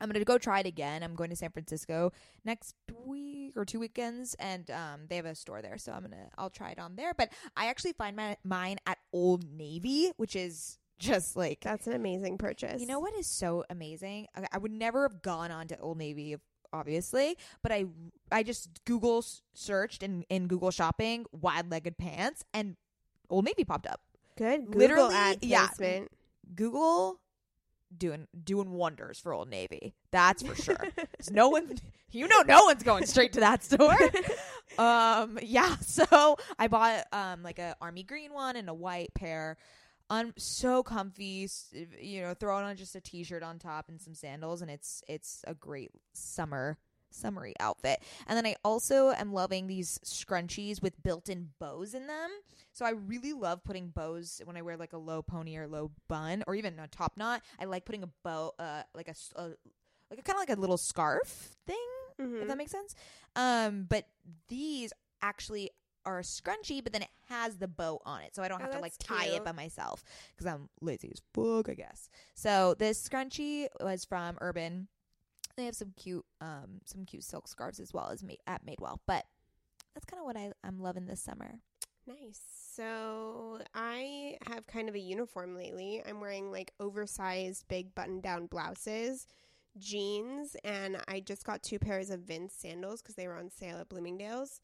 I'm gonna go try it again. I'm going to San Francisco next week or two weekends, and um, they have a store there, so I'm gonna I'll try it on there. But I actually find my, mine at Old Navy, which is just like That's an amazing purchase. you know what is so amazing? I, I would never have gone on to Old Navy, obviously, but I I just Google searched in in Google Shopping wide legged pants, and Old Navy popped up. Good Google literally, ad yeah. Google doing doing wonders for Old Navy. That's for sure. no one, you know, no one's going straight to that store. um, yeah. So I bought um like a army green one and a white pair. Um, so comfy. You know, throw it on just a t-shirt on top and some sandals, and it's it's a great summer summery outfit. And then I also am loving these scrunchies with built-in bows in them. So I really love putting bows when I wear like a low pony or low bun or even a top knot. I like putting a bow, uh, like a, a like a kind of like a little scarf thing, if Mhm. that makes sense. Um, but these actually are a scrunchie, but then it has the bow on it, so I don't Oh, have to like tie cute. it by myself because I'm lazy as fuck, I guess. So this scrunchie was from Urban. They have some cute, um, some cute silk scarves as well as made at Madewell, but that's kind of what I, I'm loving this summer. Nice. So I have kind of a uniform lately. I'm wearing like oversized big button down blouses, jeans, and I just got two pairs of Vince sandals because they were on sale at Bloomingdale's.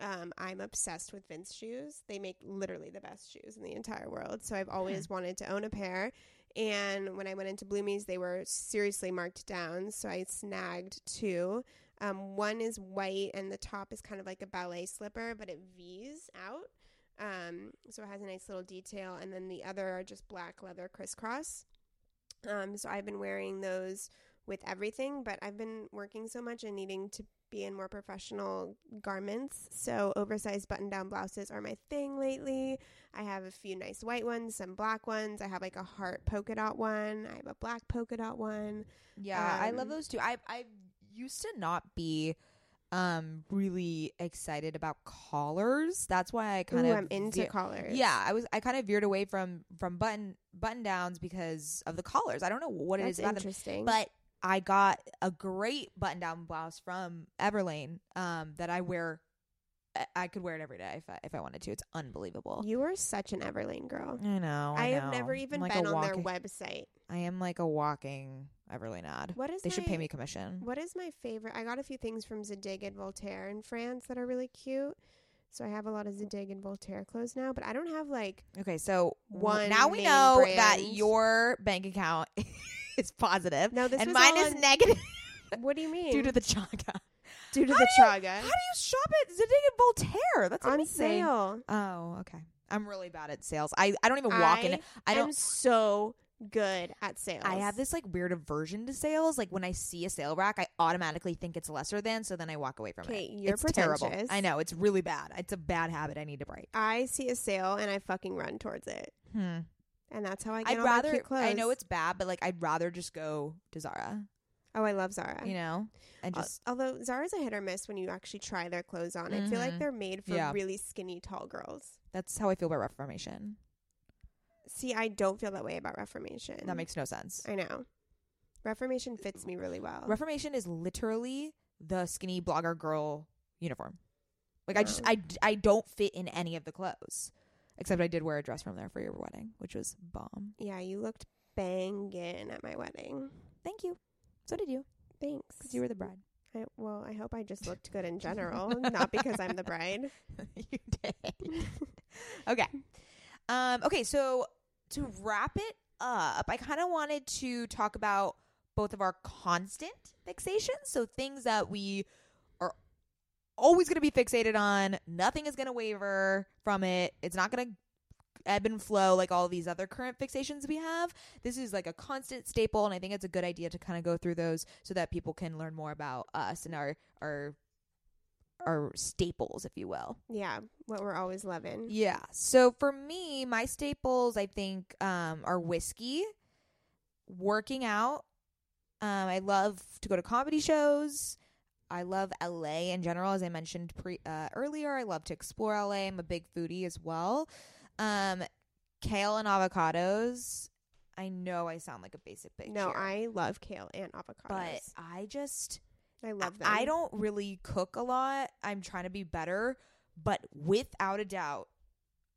Um, I'm obsessed with Vince shoes. They make literally the best shoes in the entire world. So I've always wanted to own a pair. And when I went into Bloomies, they were seriously marked down. So I snagged two. Um, one is white, and the top is kind of like a ballet slipper, but it V's out. Um, so it has a nice little detail. And then the other are just black leather crisscross. Um, so I've been wearing those with everything, but I've been working so much and needing to be in more professional garments. So oversized button down blouses are my thing lately. I have a few nice white ones, some black ones. I have like a heart polka dot one. I have a black polka dot one. Yeah, I love Um, those too. I I used to not be um really excited about collars. That's why I kind Ooh, of I'm into collars. Yeah, I was I kind of veered away from from button button downs because of the collars. I don't know what it That's is about them, interesting. but I got a great button down blouse from Everlane um that I wear I- could wear it every day if I, if I wanted to. It's unbelievable. you are such an Everlane girl. I know. I, I, have never even like been on walking- their website. I am like a walking Everlane ad. What is They should pay me commission. What is my favorite? I got a few things from Zadig and Voltaire in France that are really cute. So I have a lot of Zadig and Voltaire clothes now, but I don't have like Okay, so One now we know that your bank account is positive no. This and was mine all is on- negative What do you mean? due to the chaga. due to the chaga How do you shop at Zadig and Voltaire? That's on sale. Oh, okay. I'm really bad at sales. I, I don't even walk in. I am don't. so good at sales. I have this like weird aversion to sales. Like when I see a sale rack, I automatically think it's lesser than, so then I walk away from Okay, it. you're it's terrible. pretentious. I know it's really bad. It's a bad habit I need to break. I see a sale and I fucking run towards it, Hmm. And that's how I get I'd all my cute clothes. I know it's bad, but like I'd rather just go to Zara. Oh, I love Zara. You know, and Al- just Although Zara's a hit or miss when you actually try their clothes on. I feel like Mhm. they're made for Yeah. really skinny, tall girls. that's how I feel about Reformation. See, I don't feel that way about Reformation. That makes no sense. I know. Reformation fits me really well. Reformation is literally the skinny blogger girl uniform. Like I just. I, I don't fit in any of the clothes. Except I did wear a dress from there for your wedding, which was bomb. yeah, you looked banging at my wedding. Thank you. So did you, Thanks. because you were the bride. I, well, I hope I just looked good in general, not because I'm the bride. you did. okay. Um, okay, so to wrap it up, I kind of wanted to talk about both of our constant fixations. So things that we always going to be fixated on. Nothing is going to waver from it. It's not going to ebb and flow like all these other current fixations we have. This is like a constant staple, and I think it's a good idea to kind of go through those so that people can learn more about us and our our our staples, if you will. Yeah, what we're always loving. Yeah. So for me, my staples, I think, um, are whiskey, working out. Um, I love to go to comedy shows. I love LA in general, as I mentioned pre uh, earlier. I love to explore LA. I'm a big foodie as well. Um, kale and avocados I know I sound like a basic bitch. No, here, I love kale and avocados. but I just I love them. I don't really cook a lot. I'm trying to be better, but without a doubt,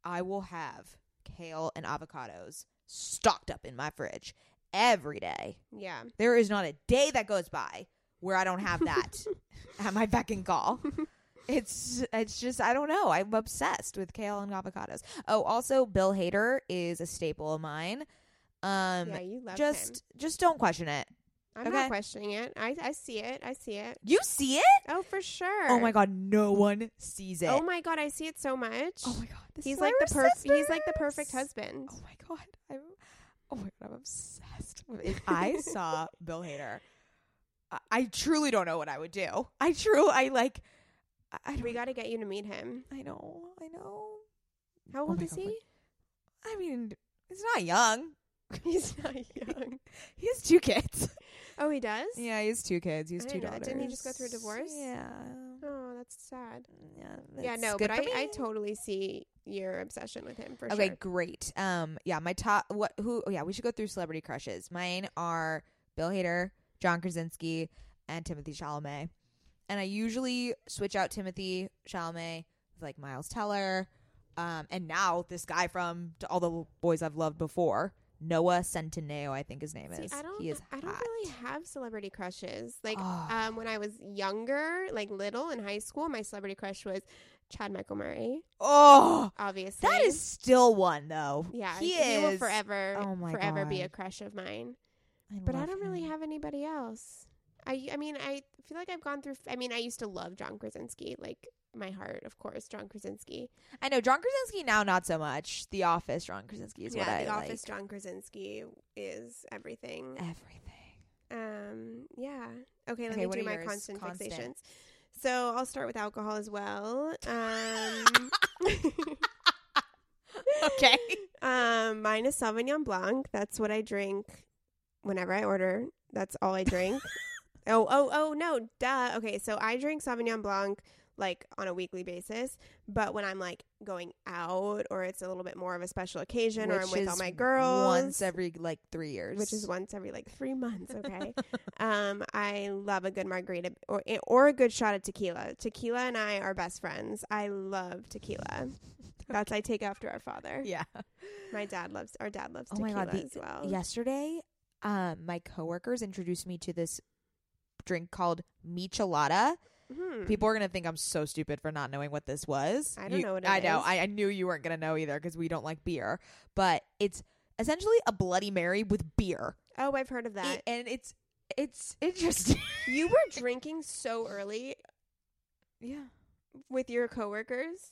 I will have kale and avocados stocked up in my fridge every day. Yeah. There is not a day that goes by where I don't have that at my beck and call. It's it's just I don't know. I'm obsessed with kale and avocados. Oh, also Bill Hader is a staple of mine. Um yeah, you love just him. just don't question it. I'm okay. not questioning it. I I see it. I see it. You see it? Oh, for sure. Oh my god, no one sees it. Oh my god, I see it so much. Oh my god, this he's like the we're he's like the perfect husband. Oh my god, I'm oh my god, I'm obsessed. If I saw Bill Hader, I, truly don't know what I would do. I truly, I like, I. We got to get you to meet him. I know, I know. How Oh old my is God, he? I mean, he's not young. he's not young. He has two kids. Oh, he does. yeah, he has two kids. He has I two know daughters. Didn't he just go through a divorce? Yeah. Oh, that's sad. Yeah, yeah, no, but I, I totally see your obsession with him for Okay, sure. Okay, great. Um, yeah, my top. What? Who? Oh, yeah, we should go through celebrity crushes. Mine are Bill Hader, John Krasinski, and Timothée Chalamet. And I usually switch out Timothée Chalamet with like Miles Teller, um, and now this guy from to all the boys I've loved before, Noah Centineo, I think his name See, is. I don't. he is I don't really have celebrity crushes. Like, Oh. um, when I was younger, like little in high school, my celebrity crush was Chad Michael Murray. Oh, Obviously, that is still one though. yeah. he, he is will forever, Oh my forever be a crush of mine. But I don't really have anybody else. I I mean I feel like I've gone through. I mean I used to love John Krasinski, like my heart, of course, John Krasinski. I know John Krasinski now, not so much. The Office, John Krasinski is what yeah, I The like. Office, John Krasinski is everything. Everything. Um, yeah. Okay, let Okay, me what do are my constant, Constant. fixations. So I'll start with alcohol as well. Um, Okay. um, mine is Sauvignon Blanc. That's what I drink whenever I order. That's all I drink. oh, oh, oh, no, duh. Okay, so I drink Sauvignon Blanc like on a weekly basis, but when I'm like going out or it's a little bit more of a special occasion or I'm with all my girls, once every like three years, which is once every like three months. Okay. um, I love a good margarita or or a good shot of tequila. Tequila and I are best friends. I love tequila. That's I take after our father. yeah. My dad loves our dad loves Oh my God, the- as well. Yesterday, um, my coworkers introduced me to this drink called michelada. Mhm. People are gonna think I'm so stupid for not knowing what this was. I don't You- know what it I know. I, I knew you weren't gonna know either because we don't like beer. But it's essentially a Bloody Mary with beer, Oh, I've heard of It- that. and it's it's interesting. you were drinking so early yeah. with your coworkers.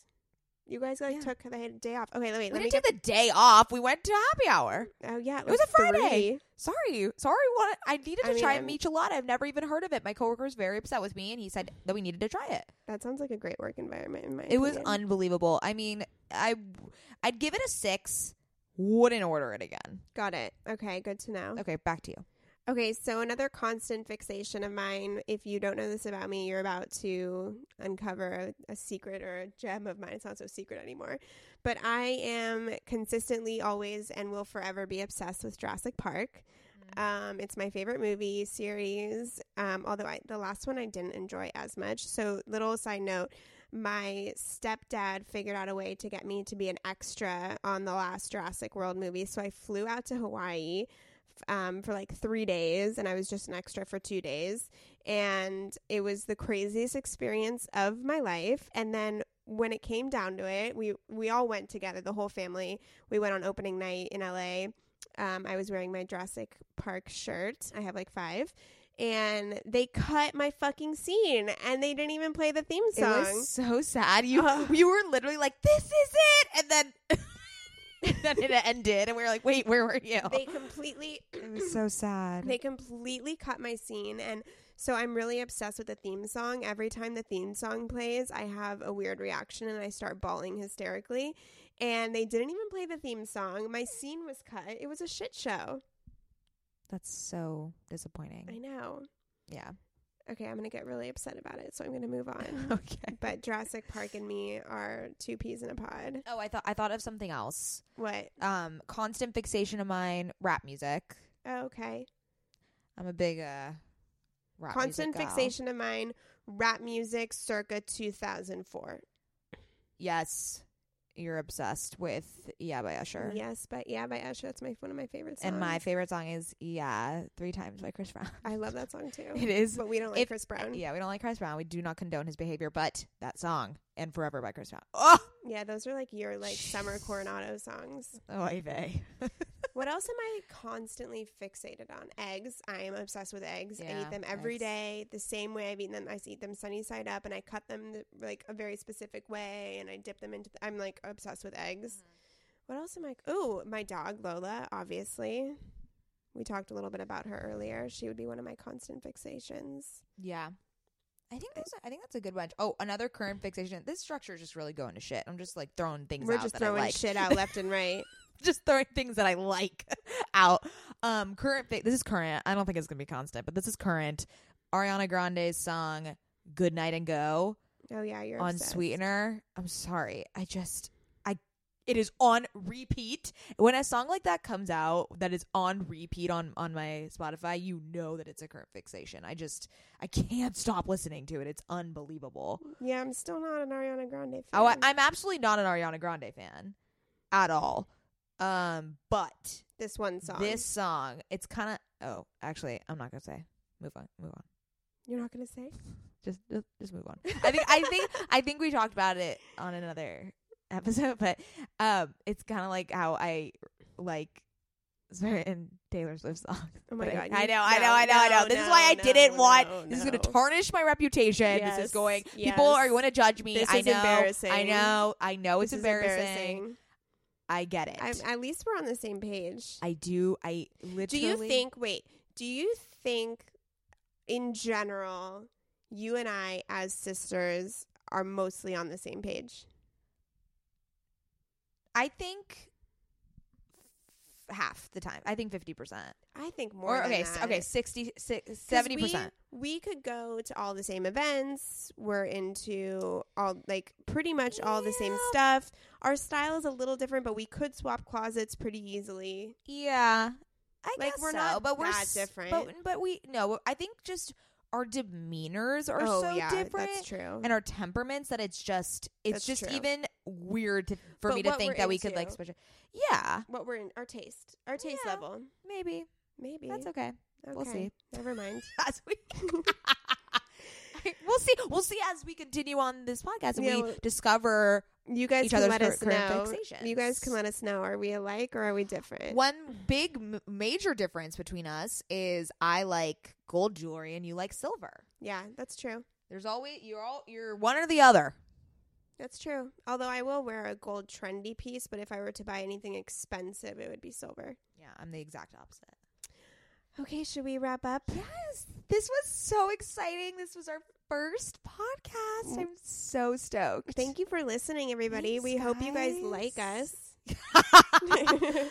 You guys like Yeah. took the day off. Okay, wait, We let me didn't get. take the day off. We went to happy hour. Oh yeah, it was a Friday. three. Sorry, sorry. What I needed to I mean, try I'm- michelada. I've never even heard of it. My coworker was very upset with me, and he said that we needed to try it. That sounds like a great work environment. In my It was unbelievable. I mean, I I'd give it a six. Wouldn't order it again. got it. Okay, good to know. Okay, back to you. Okay, so another constant fixation of mine, if you don't know this about me, you're about to uncover a, a secret or a gem of mine. It's not so secret anymore. But I am consistently always and will forever be obsessed with Jurassic Park. Um, it's my favorite movie series, um, although I, the last one I didn't enjoy as much. So, little side note my stepdad figured out a way to get me to be an extra on the last Jurassic World movie. So, I flew out to Hawaii um, for like three days, and I was just an extra for two days. And it was the craziest experience of my life. And then when it came down to it, we we all went together, the whole family. We went on opening night in LA. Um, I was wearing my Jurassic Park shirt. I have like five. And they cut my fucking scene, and they didn't even play the theme It song. was so sad. You you were literally like, "This is it," and then then it ended, and we were like, "Wait, where were you?" they completely it was so sad. They completely cut my scene. And so I'm really obsessed with the theme song. Every time the theme song plays, I have a weird reaction and I start bawling hysterically. And they didn't even play the theme song. My scene was cut. It was a shit show. That's so disappointing. I know. Yeah. Okay, I'm gonna get really upset about it, so I'm gonna move on. Okay. but Jurassic Park and me are two peas in a pod. Oh, I thought I thought of something else. What? Um, constant fixation of mine, rap music. Oh, okay. I'm a big uh rap Constant music fixation of mine. Rap music, circa 2004. Yes. You're obsessed with Yeah by Usher. Yes, but yeah, by Usher. That's my one of my favorite songs. And my favorite song is Yeah, three times by Chris Brown. I love that song too. It is but we don't like If- Chris Brown. Yeah, we don't like Chris Brown. We do not condone his behavior, but that song and Forever by Chris Brown. Oh, Yeah, those are like your like summer Coronado songs. oh, vey. What else am I constantly fixated on? Eggs. I am obsessed with eggs. I eat them every eggs. day the same way I've eaten them. I eat them sunny side up, and I cut them the, like a very specific way, and I dip them into. The, I'm like obsessed with eggs. Mm-hmm. What else am I? Oh, my dog Lola. Obviously, we talked a little bit about her earlier. She would be one of my constant fixations. Yeah. I think that's I think that's a good bunch. Oh, another current fixation. This structure is just really going to shit. I'm just like throwing things We're out just that I throwing like. shit out left and right. Just throwing things that I like out. Um, current. Fi- this is current. I don't think it's gonna be constant, but this is current. Ariana Grande's song "Good Night and Go" Oh yeah, you're on obsessed. Sweetener. I'm sorry. I just I it is on repeat. When a song like that comes out that is on repeat on on my Spotify, you know that it's a current fixation. I just I can't stop listening to it. It's unbelievable. Yeah, I'm still not an Ariana Grande fan. Oh, I, I'm absolutely not an Ariana Grande fan at all. Um, but this one song. this song, it's kind of. Oh, actually, I'm not gonna say. Move on. Move on. you're not gonna say. Just, just, just move on. I think, I think, I think we talked about it on another episode, but um, it's kind of like how I like certain Taylor Swift songs. Oh my But god! I know, I know, I know, I know. no, This is why I no, didn't want. no, This is going to tarnish my reputation. This is Yes, going. People yes. are going to judge me. This I is know. embarrassing. I know. I know it's is embarrassing. I get it. I'm, at least we're on the same page. I do. I do literally. you think? Wait. Do you think, in general, you and I as sisters are mostly on the same page? I think half the time. I think fifty percent. I think more. Or okay, okay, 60, 'Cause seventy percent. We, we could go to all the same events. We're into all like pretty much all the same stuff. Our style is a little different, but we could swap closets pretty easily. Yeah, I Like, guess we're so, not but we're different. But but we no. I think just our demeanors are oh so yeah, different. that's true. And our temperaments that it's just it's That's just true. even weird to, for But me to think that we could like into. switch. it. Yeah, what we're in our taste, our taste Yeah. level, maybe maybe that's okay. We'll see. Never mind. As we. We'll see. We'll see as we continue on this podcast and Yeah, we well- discover You guys Each can other's let cur- us current know. fixations. You guys can let us know. Are we alike or are we different? One big m- major difference between us is I like gold jewelry and you like silver. Yeah, that's true. There's always you're all you're one or the other. That's true. Although I will wear a gold trendy piece, but if I were to buy anything expensive, it would be silver. Yeah, I'm the exact opposite. Okay, should we wrap up? Yes, this was so exciting. This was our first podcast. I'm so stoked. Thank you for listening, everybody. Thanks, we hope you guys guys. like us.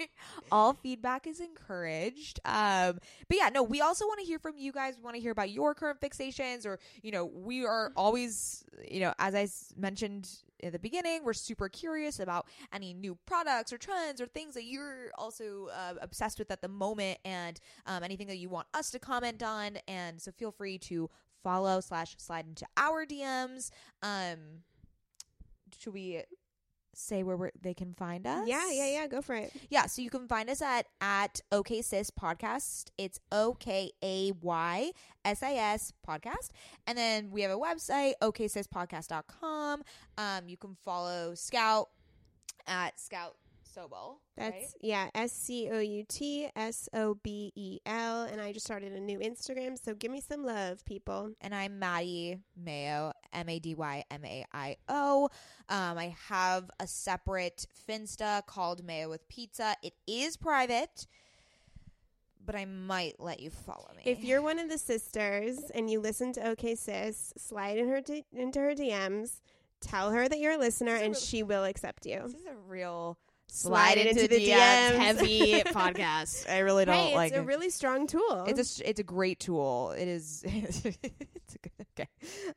all feedback is encouraged um but yeah no we also want to hear from you guys we want to hear about your current fixations or you know we are always you know as i s- mentioned at the beginning we're super curious about any new products or trends or things that you're also uh, obsessed with at the moment and um, anything that you want us to comment on and so feel free to follow slash slide into our dms um should we say where we're, they can find us yeah, yeah, yeah. Go for it. yeah, so you can find us at at OK Sis Podcast. It's O K A Y S I S podcast. And then we have a website, oksispodcast.com. Um, you can follow Scout at Scout Sobel. That's right? yeah, S C O U T S O B E L. And I just started a new Instagram, so give me some love, people. and I'm Maddie Maio, M A D Y M A I O. Um, I have a separate Finsta called Mayo with Pizza. It is private, but I might let you follow me. If you're one of the sisters and you listen to OK Sis, slide in her d- into her DMs, tell her that you're a listener, This is a and real- she will accept you. This is a real slide it into the DMs. Heavy podcast. I really don't Hey, like it's a really strong tool. It's a it's a great tool. It is. it's a good. Okay.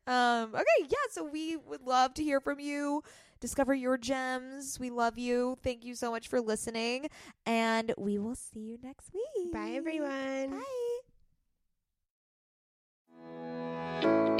Um. Okay. Yeah. So we would love to hear from you. Discover your gems. We love you. Thank you so much for listening, and we will see you next week. Bye, everyone. Bye.